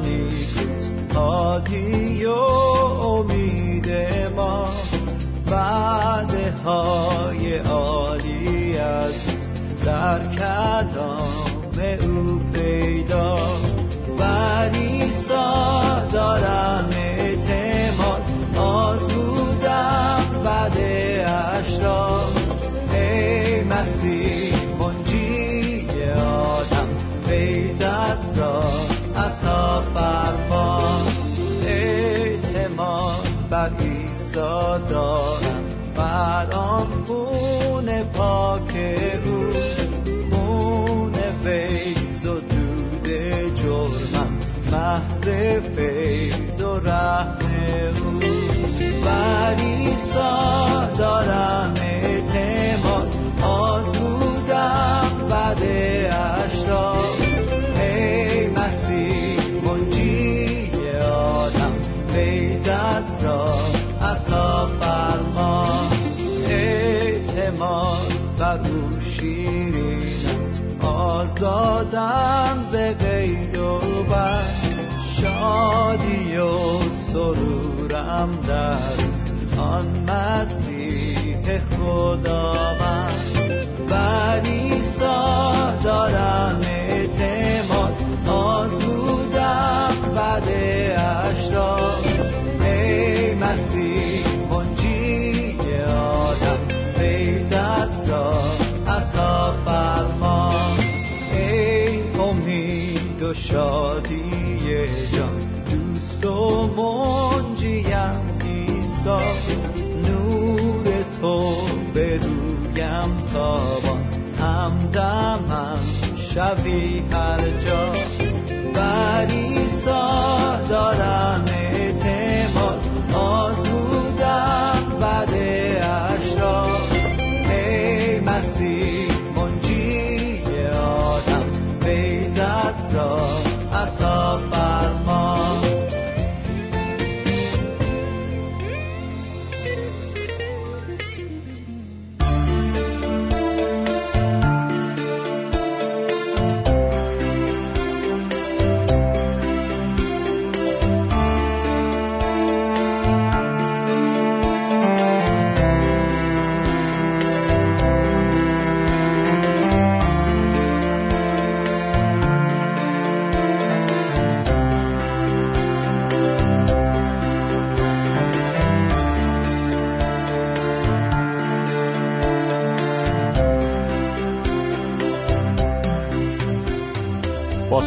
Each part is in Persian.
نیکوست هادی و امید ما. وعده های זה פייז אורה سرورم در آن مسیح خداوند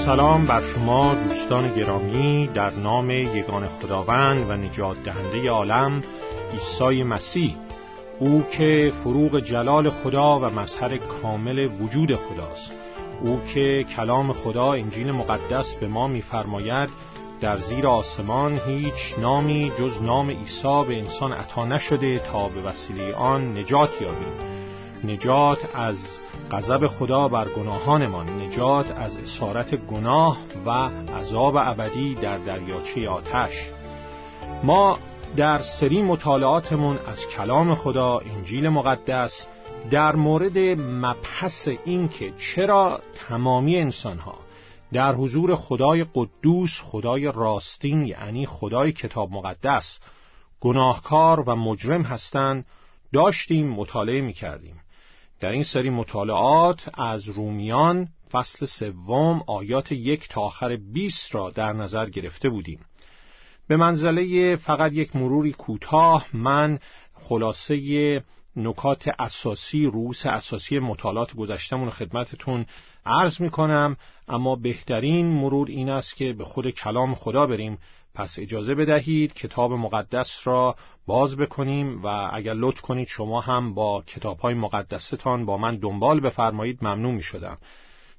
سلام بر شما دوستان گرامی در نام یگان خداوند و نجات دهنده عالم عیسی مسیح. او که فروغ جلال خدا و مظهر کامل وجود خداست. او که کلام خدا انجیل مقدس به ما می‌فرماید در زیر آسمان هیچ نامی جز نام عیسی به انسان عطا نشده تا به وسیله آن نجات یابیم. نجات از غضب خدا بر گناهانمان نجات از اسارت گناه و عذاب ابدی در دریاچه آتش. ما در سری مطالعاتمون از کلام خدا انجیل مقدس در مورد مبحث این که چرا تمامی انسانها در حضور خدای قدوس خدای راستین یعنی خدای کتاب مقدس گناهکار و مجرم هستند داشتیم مطالعه می کردیم در این سری مطالعات از رومیان فصل سوم آیات یک تا آخر 20 را در نظر گرفته بودیم. به منزله فقط یک مروری کوتاه من خلاصه نکات اساسی روس اساسی مطالعات گذشتمون خدمتتون عرض می کنم اما بهترین مرور این است که به خود کلام خدا بریم پس اجازه بدهید کتاب مقدس را باز بکنیم و اگر لطف کنید شما هم با کتاب های مقدستان با من دنبال بفرمایید ممنون می شدم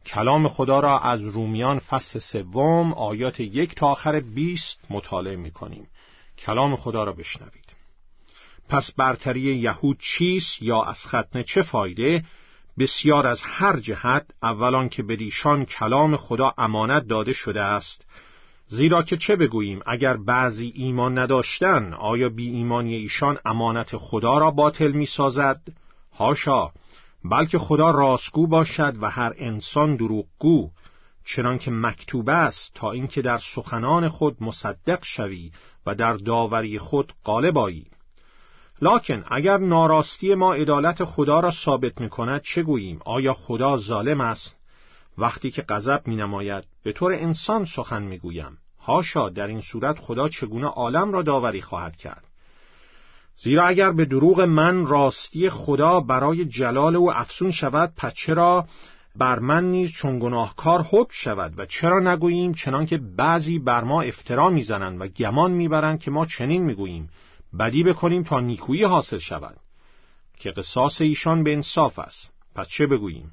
کلام خدا را از رومیان فصل سوم آیات یک تا آخر بیست مطالعه می کنیم کلام خدا را بشنوید. پس برتری یهود چیست یا از ختنه چه فایده؟ بسیار از هر جهت اولان که به دیشان کلام خدا امانت داده شده است. زیرا که چه بگوییم اگر بعضی ایمان نداشتن آیا بی ایمانی ایشان امانت خدا را باطل می سازد؟ هاشا بلکه خدا راستگو باشد و هر انسان دروغگو چنان که مکتوب است تا اینکه در سخنان خود مصدق شوی و در داوری خود غالب آیی. لکن اگر ناراستی ما عدالت خدا را ثابت می کند چه گوییم؟ آیا خدا ظالم است؟ وقتی که غضب می نماید به طور انسان سخن می گویم هاشا در این صورت خدا چگونه عالم را داوری خواهد کرد؟ زیرا اگر به دروغ من راستی خدا برای جلال او افسون شود پس چرا بر من نیز چون گناهکار حکم شود؟ و چرا نگوییم چنانکه بعضی بر ما افترا می‌زنند و گمان می‌برند که ما چنین می‌گوییم؟ بدی بکنیم تا نیکویی حاصل شود. که قصاص ایشان به انصاف است. پس چه بگوییم؟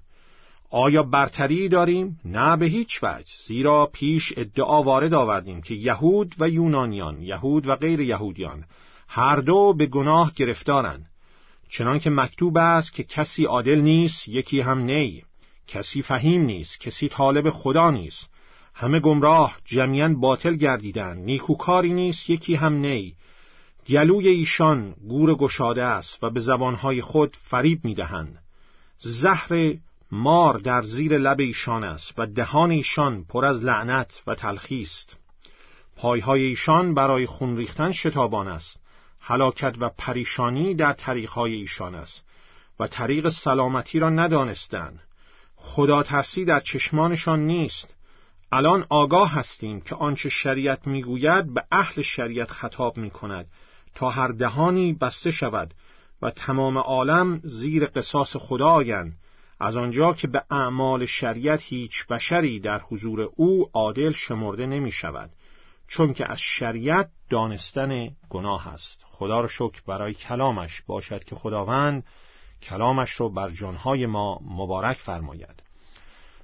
آیا برتری داریم؟ نه به هیچ وجه. زیرا پیش ادعا وارد آوردیم که یهود و یونانیان یهود و غیر یهودیان هر دو به گناه گرفتارند. چنانکه مکتوب است که کسی عادل نیست یکی هم نی. کسی فهیم نیست کسی طالب خدا نیست. همه گمراه جمعیاً باطل گردیدن نیکوکاری نیست یکی هم نی. گلوی ایشان گور گشاده است و به زبانهای خود فریب می‌دهند. زهر مار در زیر لب ایشان است و دهان ایشان پر از لعنت و تلخی است پایهای ایشان برای خون ریختن شتابان است. هلاکت و پریشانی در طریقهای ایشان است و طریق سلامتی را ندانستند. خدا ترسی در چشمانشان نیست. الان آگاه هستیم که آنچه شریعت می‌گوید به اهل شریعت خطاب می کند تا هر دهانی بسته شود و تمام عالم زیر قصاص خدا آیند. از آنجا که به اعمال شریعت هیچ بشری در حضور او عادل شمرده نمی شود چون که از شریعت دانستن گناه است. خدا را شکر برای کلامش باشد که خداوند کلامش رو بر جانهای ما مبارک فرماید.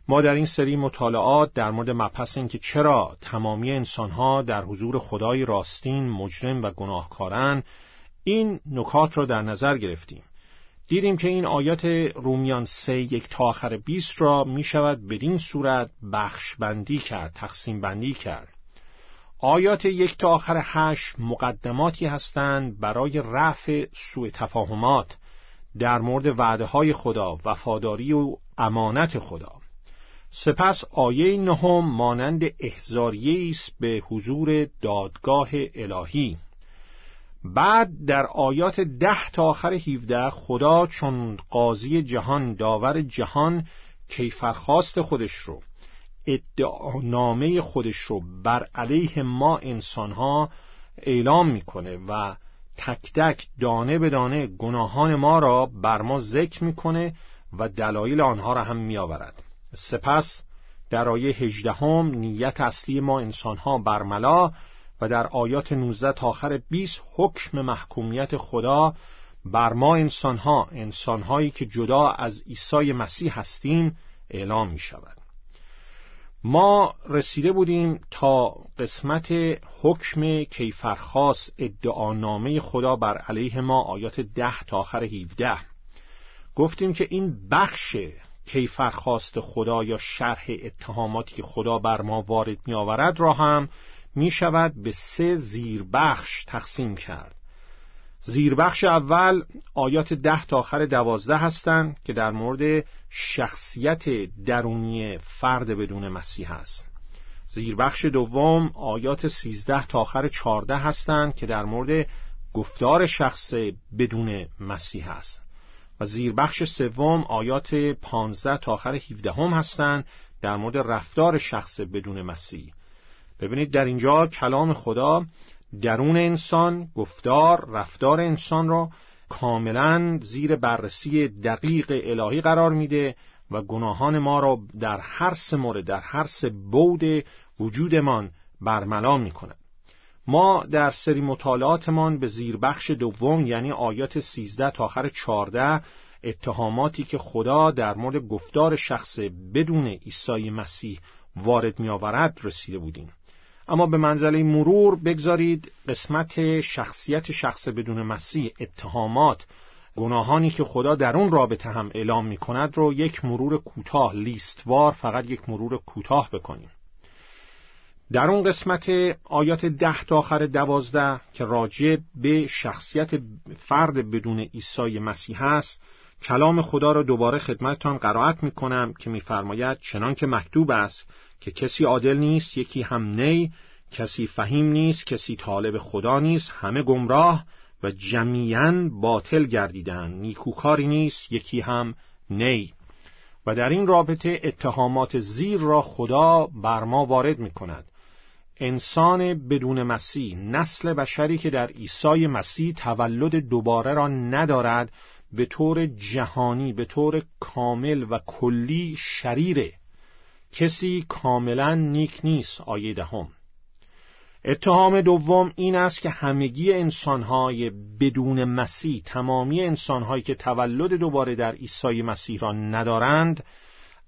ما در این سری مطالعات در مورد مبحث اینکه چرا تمامی انسانها در حضور خدای راستین مجرم و گناهکارن این نکات را در نظر گرفتیم. دیدیم که این آیات رومیان سه یک تا آخر بیست را می شود بدین صورت بخش بندی کرد تقسیم بندی کرد. آیات یک تا آخر هشت مقدماتی هستند برای رفع سوء تفاهمات در مورد وعده های خدا وفاداری و امانت خدا. سپس آیه نهم مانند احزاریه است به حضور دادگاه الهی. بعد در آیات ده تا آخر 17 خدا چون قاضی جهان داور جهان کیفرخواست خودش رو ادعانامه خودش رو بر علیه ما انسانها اعلام می‌کنه و تک تک دانه به دانه گناهان ما را بر ما ذکر می‌کنه و دلایل آنها را هم میآورد. سپس در آیه هجدهم نیت اصلی ما انسانها برملا و در آیات 19 تا آخر 20 حکم محکومیت خدا بر ما انسانها انسانهایی که جدا از عیسی مسیح هستیم اعلام می شود ما رسیده بودیم تا قسمت حکم کیفرخاص ادعانامه خدا بر علیه ما آیات ده تا آخر 17 گفتیم که این بخش کیفرخواست خدا یا شرح اتهاماتی که خدا بر ما وارد می آورد را هم می شود به سه زیربخش تقسیم کرد. زیربخش اول آیات ده تا آخر دوازده هستند که در مورد شخصیت درونی فرد بدون مسیح است. زیربخش دوم آیات سیزده تا آخر چارده هستند که در مورد گفتار شخص بدون مسیح است. و زیربخش سوم آیات پانزده تا آخر هیوده هم هستند در مورد رفتار شخص بدون مسیح. ببینید در اینجا کلام خدا درون انسان گفتار رفتار انسان را کاملا زیر بررسی دقیق الهی قرار میده و گناهان ما را در هر سه مورد در هر سه بود وجودمان برملا می‌کند. ما در سری مطالعاتمان به زیربخش دوم یعنی آیات 13 تا آخر 14 اتهاماتی که خدا در مورد گفتار شخص بدون عیسی مسیح وارد می آورد رسیده بودیم. اما به منزله مرور بگذارید قسمت شخصیت شخص بدون مسیح اتهامات. گناهانی که خدا در اون رابطه هم اعلام می کند رو یک مرور کوتاه لیستوار فقط یک مرور کوتاه بکنیم. در اون قسمت آیات ده تا آخر دوازده که راجع به شخصیت فرد بدون عیسی مسیح است کلام خدا را دوباره خدمتتان قرائت می کنم که میفرماید چنان که مکتوب است که کسی عادل نیست یکی هم نی کسی فهیم نیست کسی طالب خدا نیست همه گمراه و جمیعا باطل گردیدن نیکوکاری نیست یکی هم نی. و در این رابطه اتهامات زیر را خدا بر ما وارد می کند انسان بدون مسیح نسل بشری که در عیسی مسیح تولد دوباره را ندارد به طور جهانی به طور کامل و کلی شریره. کسی کاملا نیک نیست آیه دهم. اتهام دوم این است که همگی انسانهای بدون مسیح تمامی انسانهایی که تولد دوباره در عیسی مسیح را ندارند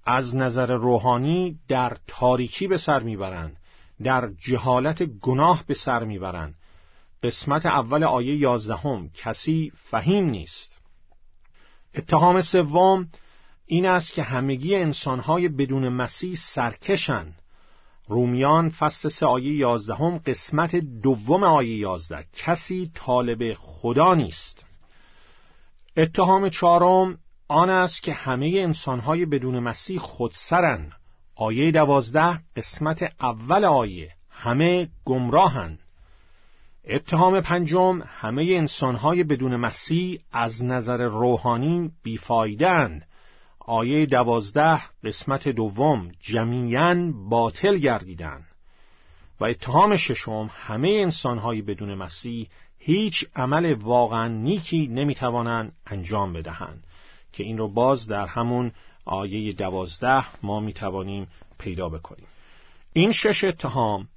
از نظر روحانی در تاریکی به سر می‌برند در جهالت گناه به سر می‌برند. قسمت اول آیه یازدهم کسی فهیم نیست. اتهام سوم این است که همگی انسانهای بدون مسیح سرکشند رومیان فصل سه آیه یازدهم قسمت دوم آیه یازده. کسی طالب خدا نیست. اتهام چهارم آن است که همه انسانهای بدون مسیح خودسرن. آیه دوازده قسمت اول آیه. همه گمراهند اتهام پنجم همه انسانهای بدون مسیح از نظر روحانی بیفایدند آیه دوازده قسمت دوم جمیعا باطل گردیدن. و اتهام ششم همه انسانهای بدون مسیح هیچ عمل واقعا نیکی نمی‌توانند انجام بدهند. که این رو باز در همون آیه دوازده ما می‌توانیم پیدا بکنیم. این شش اتهام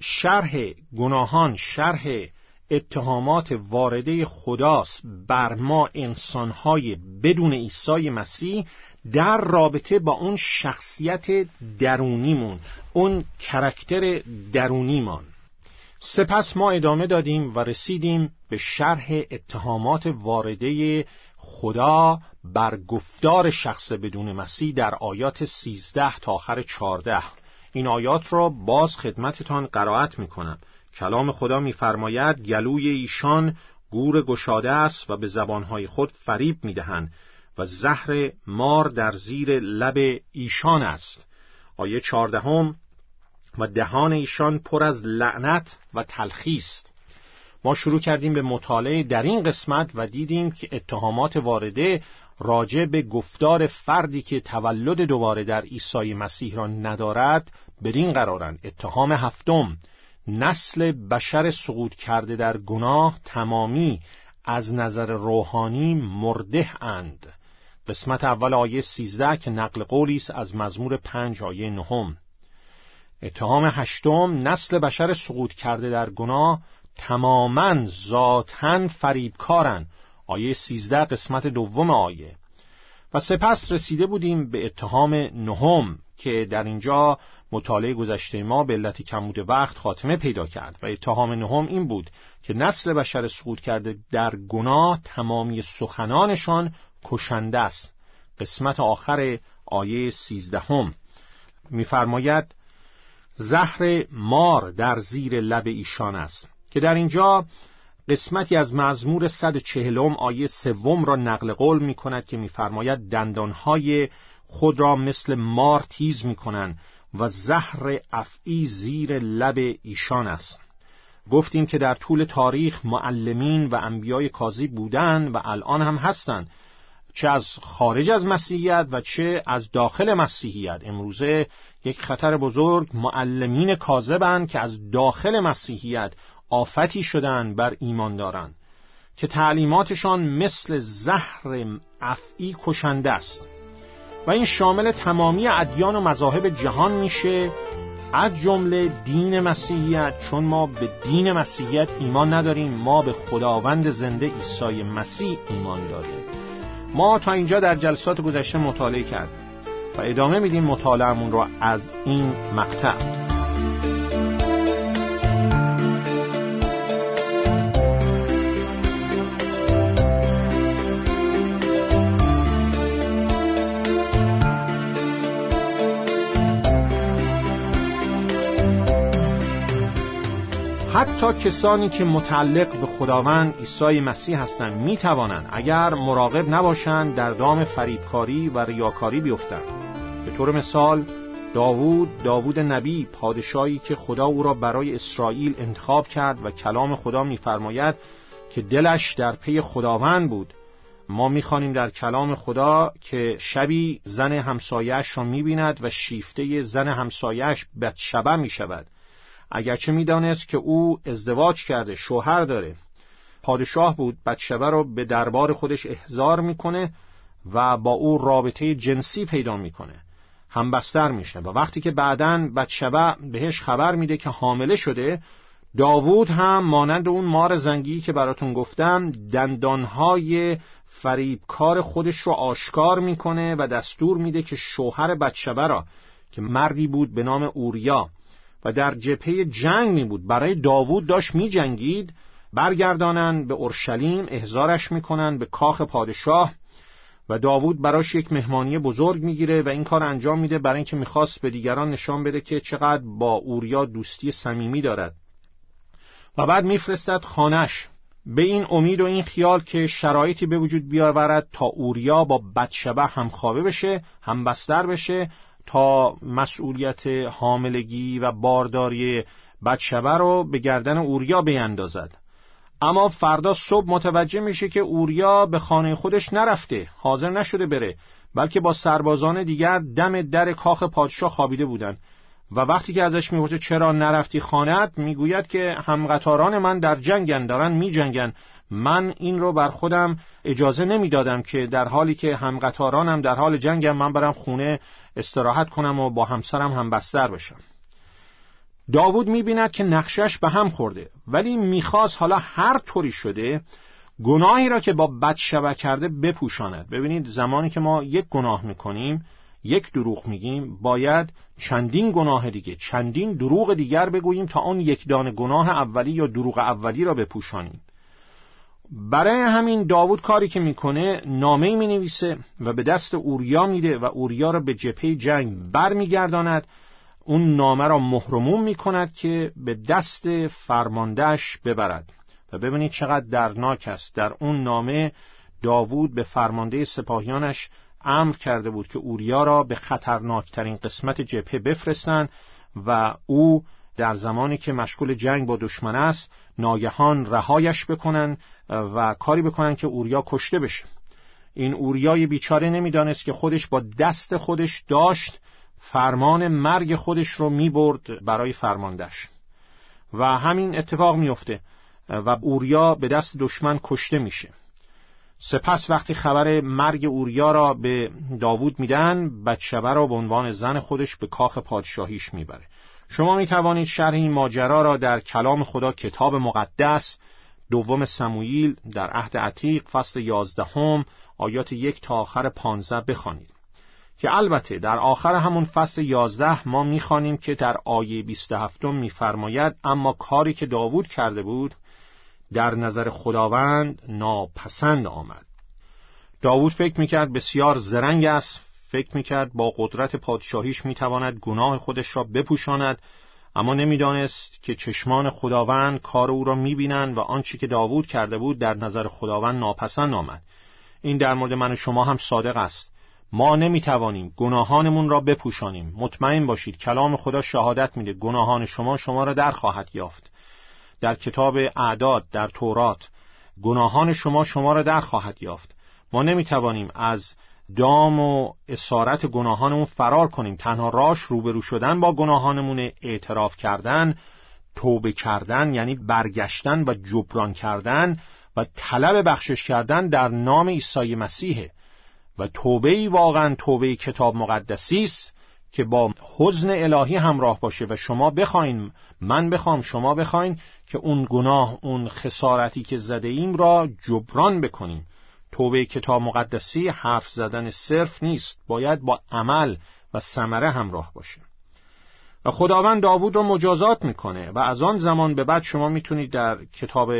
شرح گناهان شرح اتهامات وارده خداست بر ما انسانهای بدون عیسی مسیح در رابطه با اون شخصیت درونیمون اون کرکتر درونیمان. سپس ما ادامه دادیم و رسیدیم به شرح اتهامات وارده خدا بر گفتار شخص بدون مسیح در آیات 13 تا آخر 14 این آیات را باز خدمتتان قرائت می کنم کلام خدا میفرماید گلوی ایشان گور گشاده است و به زبانهای خود فریب می‌دهند و زهر مار در زیر لب ایشان است. آیه چهاردهم و دهان ایشان پر از لعنت و تلخی است. ما شروع کردیم به مطالعه در این قسمت و دیدیم که اتهامات وارده راجع به گفتار فردی که تولد دوباره در عیسی مسیح را ندارد بدین قرارند. اتهام هفتم نسل بشر سقوط کرده در گناه تمامی از نظر روحانی مرده اند. قسمت اول آیه سیزده که نقل قولی است از مزمور پنج آیه نهم. اتهام هشتم نسل بشر سقوط کرده در گناه تماما ذاتن فریبکارن آیه سیزده قسمت دوم آیه. و سپس رسیده بودیم به اتهام نهم که در اینجا مطالعه گذشته ما به علت کمود وقت خاتمه پیدا کرد و اتهام نهم این بود که نسل بشر سقوط کرده در گناه تمامی سخنانشان کشنده است. قسمت آخر آیه سیزدهم میفرماید زهر مار در زیر لب ایشان است که در اینجا قسمتی از مزمور 140 آیه سوم را نقل قول می کند که میفرماید دندانهای خود را مثل مار تیز می کنند و زهر افعی زیر لب ایشان است. گفتیم که در طول تاریخ معلمین و انبیای کاذی بودند و الان هم هستند چه از خارج از مسیحیت و چه از داخل مسیحیت. امروزه یک خطر بزرگ معلمین کاذبند که از داخل مسیحیت آفتی شدن بر ایمانداران که تعلیماتشان مثل زهر افعی کشنده است. و این شامل تمامی ادیان و مذاهب جهان میشه از جمله دین مسیحیت چون ما به دین مسیحیت ایمان نداریم ما به خداوند زنده عیسی مسیح ایمان داریم. ما تا اینجا در جلسات گذشته مطالعه کردیم و ادامه میدیم مطالعهمون رو از این مقطع. حتی کسانی که متعلق به خداوند عیسی مسیح هستند می توانند اگر مراقب نباشند در دام فریبکاری و ریاکاری بیفتند. به طور مثال داوود داوود نبی پادشاهی که خدا او را برای اسرائیل انتخاب کرد و کلام خدا می‌فرماید که دلش در پی خداوند بود. ما می‌خوانیم در کلام خدا که شبی زن همسایش را می‌بیند و شیفته زن همسایش بدشبه می‌شود. اگرچه می‌دانست که او ازدواج کرده شوهر داره. پادشاه بود بدشبه را به دربار خودش احضار می‌کنه و با او رابطه جنسی پیدا می‌کنه. همبستر میشه و وقتی که بعدا بدشبه بهش خبر میده که حامله شده داوود هم مانند اون مار زنگی که براتون گفتم دندانهای فریبکار خودش رو آشکار می‌کنه و دستور میده که شوهر بدشبه را که مردی بود به نام اوریا و در جبهه جنگ می بود برای داوود داشت می جنگید برگردانن به اورشلیم احزارش می‌کنن به کاخ پادشاه و داوود براش یک مهمانی بزرگ می‌گیره و این کار انجام میده برای اینکه می‌خواست به دیگران نشان بده که چقدر با اوریا دوستی صمیمی دارد. و بعد میفرستد خانش به این امید و این خیال که شرایطی به وجود بیاورد تا اوریا با بدشبه هم خوابه بشه هم بستر بشه تا مسئولیت حاملگی و بارداری بدشبه رو به گردن اوریا بیندازد اما فردا صبح متوجه میشه که اوریا به خانه خودش نرفته حاضر نشده بره بلکه با سربازان دیگر دم در کاخ پادشاه خوابیده بودند و وقتی که ازش می‌پرسه چرا نرفتی خانت می‌گوید که همقطاران من در جنگن دارن میجنگن. من این رو بر خودم اجازه نمی‌دادم که در حالی که همقطارانم در حال جنگم من برم خونه استراحت کنم و با همسرم هم بستر بشم. داوود می‌بیند که نقشش به هم خورده ولی می‌خواست حالا هر طوری شده گناهی را که با بد کرده بپوشاند. ببینید زمانی که ما یک گناه می‌کنیم یک دروغ میگیم باید چندین گناه دیگه چندین دروغ دیگر بگوییم تا آن یک دانه گناه اولی یا دروغ اولی را بپوشانیم. برای همین داوود کاری که می‌کنه نامه می نویسه و به دست اوریا میده و اوریا را به جپه جنگ برمیگرداند. اون نامه را مهرموم می‌کند که به دست فرماندهش ببرد. و ببینید چقدر درناک است. در اون نامه داوود به فرمانده سپاهیانش امر کرده بود که اوریا را به خطرناکترین قسمت جبهه بفرستند و او در زمانی که مشغول جنگ با دشمن است ناگهان رهایش بکنن و کاری بکنن که اوریا کشته بشه. این اوریای بیچاره نمی‌دانست که خودش با دست خودش داشت فرمان مرگ خودش رو می‌برد برای فرماندهش و همین اتفاق میفته و اوریا به دست دشمن کشته میشه. سپس وقتی خبر مرگ اوریا را به داوود میدن بچهبه را به عنوان زن خودش به کاخ پادشاهیش می‌بره. شما می توانید شرح این ماجرا را در کلام خدا کتاب مقدس دوم سموئیل در عهد عتیق فصل یازدهم آیات یک تا آخر پانزده بخوانید. که البته در آخر همون فصل یازده ما می‌خوانیم که در آیه 27 میفرماید اما کاری که داوود کرده بود در نظر خداوند ناپسند آمد. داوود فکر می‌کرد بسیار زرنگ است فکر می‌کرد با قدرت پادشاهیش می‌تواند گناه خودش را بپوشاند اما نمی‌دانست که چشمان خداوند کار او را می‌بینند و آنچه که داوود کرده بود در نظر خداوند ناپسند آمد. این در مورد من و شما هم صادق است. ما نمی‌توانیم گناهانمون را بپوشانیم. مطمئن باشید کلام خدا شهادت میده. گناهان شما شما را در خواهد یافت. در کتاب اعداد در تورات گناهان شما شما را در خواهد یافت. ما نمی‌توانیم از دام و اسارت گناهانمون فرار کنیم. تنها راش روبرو شدن با گناهانمون اعتراف کردن توبه کردن یعنی برگشتن و جبران کردن و طلب بخشش کردن در نام عیسی مسیحه و توبه ای واقعا توبه کتاب مقدسی است که با حزن الهی همراه باشه و شما بخواین من بخوام شما بخواین که اون گناه اون خسارتی که زده ایم را جبران بکنیم. توبه کتاب مقدسی حرف زدن صرف نیست. باید با عمل و ثمره همراه باشه و خداوند داوود را مجازات می‌کنه و از آن زمان به بعد شما می‌تونید در کتاب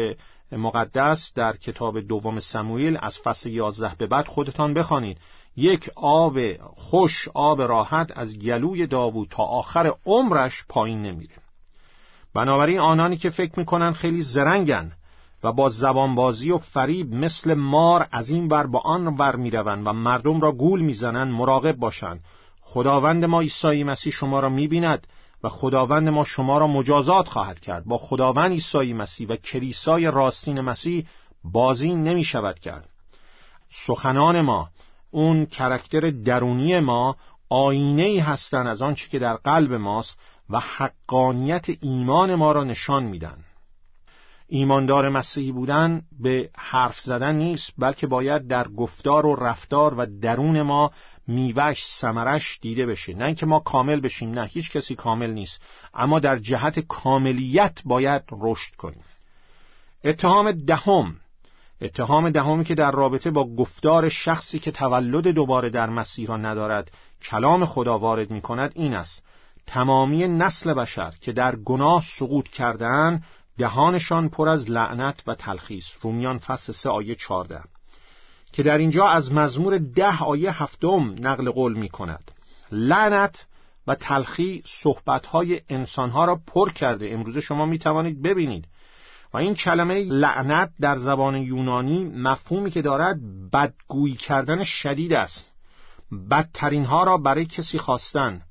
مقدس در کتاب دوم سموئیل از فصل 11 به بعد خودتان بخوانید. یک آب خوش آب راحت از گلوی داوود تا آخر عمرش پایین نمیره. بنابراین آنانی که فکر می‌کنن خیلی زرنگن و با زبانبازی و فریب مثل مار از این ور با آن ور می‌روند و مردم را گول می‌زنند مراقب باشند. خداوند ما عیسی مسیح شما را می‌بیند و خداوند ما شما را مجازات خواهد کرد. با خداوند عیسی مسیح و کلیسای راستین مسیح بازی نمی شود کرد. سخنان ما اون کرکتر درونی ما آینه ای هستند از آنچه که در قلب ماست و حقانیت ایمان ما را نشان میدن ایماندار مسیحی بودن به حرف زدن نیست بلکه باید در گفتار و رفتار و درون ما میوش سمرش دیده بشه نه اینکه ما کامل بشیم نه هیچ کسی کامل نیست. اما در جهت کاملیت باید رشد کنیم. اتهام دهم. اتهام دهمی که در رابطه با گفتار شخصی که تولد دوباره در مسیح را ندارد کلام خدا وارد می کند این است. تمامی نسل بشر که در گناه سقوط کردن دهانشان پر از لعنت و تلخیص. رومیان فصل 3 آیه 14 که در اینجا از مزمور ده آیه هفتم نقل قول می کند لعنت و تلخی صحبتهای انسانها را پر کرده. امروزه شما می توانید ببینید. و این کلمه لعنت در زبان یونانی مفهومی که دارد بدگویی کردن شدید است. بدترین ها را برای کسی خواستن.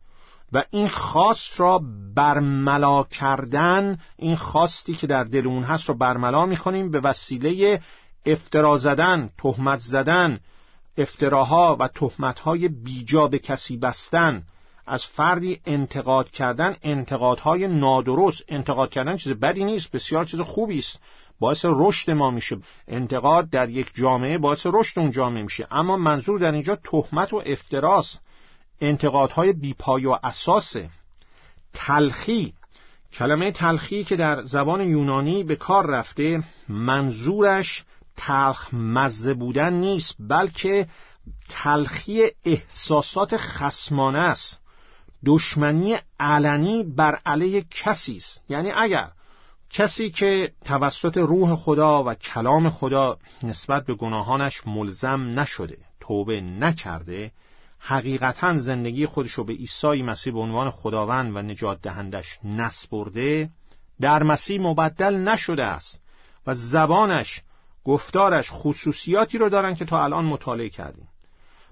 و این خواست را برملا کردن این خواستی که در دل اون هست را برملا می‌کنیم به وسیله افترا زدن تهمت زدن افتراها و تهمتهای بیجا به کسی بستن از فردی انتقاد کردن انتقادهای نادرست. انتقاد کردن چیز بدی نیست بسیار چیز خوبی است. باعث رشد ما میشه. انتقاد در یک جامعه باعث رشد اون جامعه میشه. اما منظور در اینجا تهمت و افتراس انتقادهای بیپای و اساسه تلخی. کلمه تلخی که در زبان یونانی به کار رفته منظورش تلخ مزه بودن نیست بلکه تلخی احساسات خسمانه است. دشمنی علنی بر علیه کسی است. یعنی اگر کسی که توسط روح خدا و کلام خدا نسبت به گناهانش ملزم نشده توبه نکرده حقیقتا زندگی خودش رو به عیسی مسیح به عنوان خداوند و نجات دهندش نسپرده در مسیح مبدل نشده است و زبانش گفتارش خصوصیاتی رو دارن که تا الان مطالعه کردیم.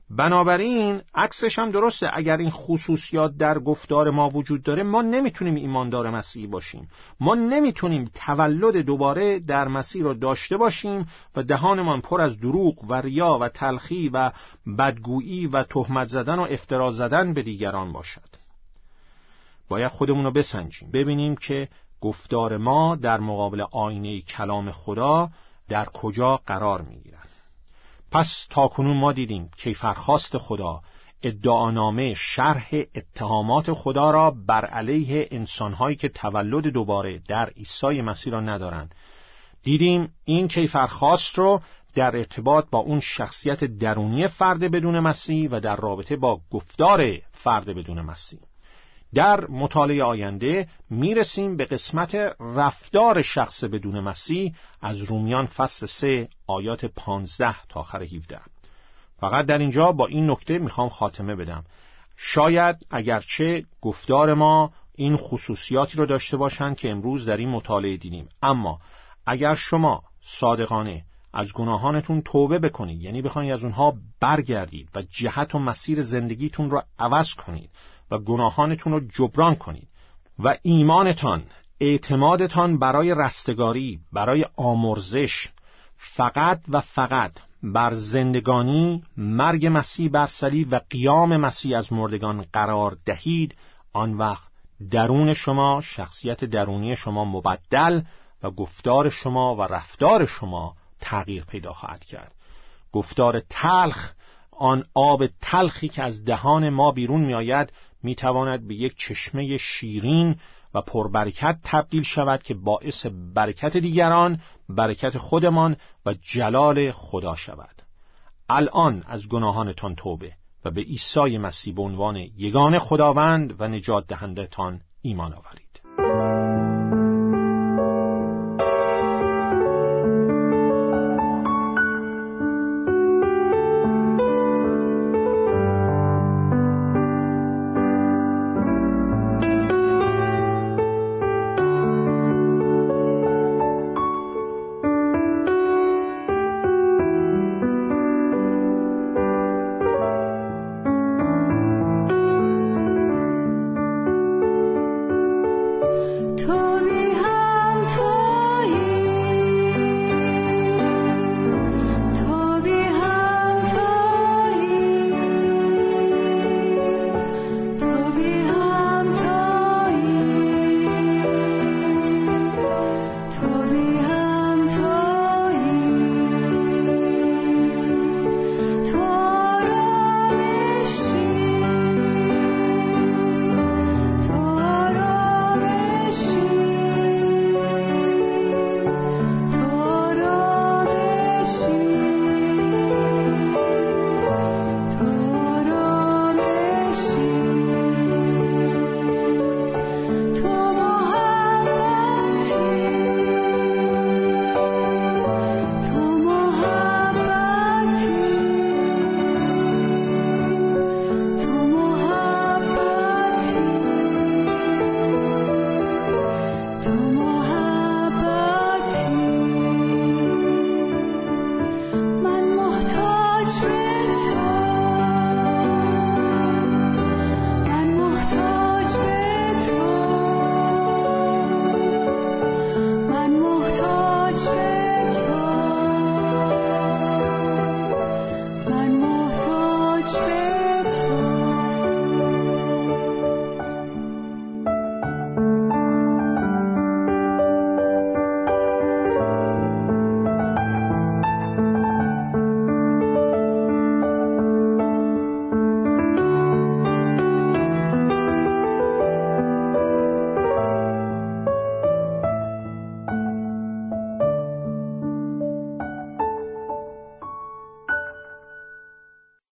بنابراین عکسش هم درسته. اگر این خصوصیات در گفتار ما وجود داره ما نمی‌تونیم ایماندار مسیحی باشیم. ما نمی‌تونیم تولد دوباره در مسیح را داشته باشیم و دهانمان پر از دروغ و ریا و تلخی و بدگویی و تهمت زدن و افترا زدن به دیگران باشد. باید خودمون رو بسنجیم. ببینیم که گفتار ما در مقابل آینه کلام خدا در کجا قرار می‌گیرد. پس تاکنون ما دیدیم کیفرخواست خدا ادعانامه شرح اتهامات خدا را بر علیه انسانهایی که تولد دوباره در عیسی مسیح را ندارند. دیدیم این کیفرخواست رو در ارتباط با اون شخصیت درونی فرد بدون مسیح و در رابطه با گفتار فرد بدون مسیح. در مطالعه آینده می‌رسیم به قسمت رفتار شخص بدون مسیح از رومیان فصل 3 آیات 15 تا آخر 17 فقط در اینجا با این نکته می‌خوام خاتمه بدم. شاید اگرچه گفتار ما این خصوصیاتی رو داشته باشند که امروز در این مطالعه دیدیم. اما اگر شما صادقانه از گناهانتون توبه بکنید یعنی بخواید از اونها برگردید و جهت و مسیر زندگیتون رو عوض کنید و گناهانتون رو جبران کنید. و ایمانتان اعتمادتان برای رستگاری برای آمرزش فقط و فقط بر زندگانی مرگ مسیح بر صلیب و قیام مسیح از مردگان قرار دهید. آن وقت درون شما شخصیت درونی شما مبدل و گفتار شما و رفتار شما تغییر پیدا خواهد کرد. گفتار تلخ آن آب تلخی که از دهان ما بیرون می آید می تواند به یک چشمه شیرین و پربرکت تبدیل شود که باعث برکت دیگران، برکت خودمان و جلال خدا شود. الان از گناهانتان توبه و به عیسی مسیح به عنوان یگان خداوند و نجات دهندتان ایمان آورید.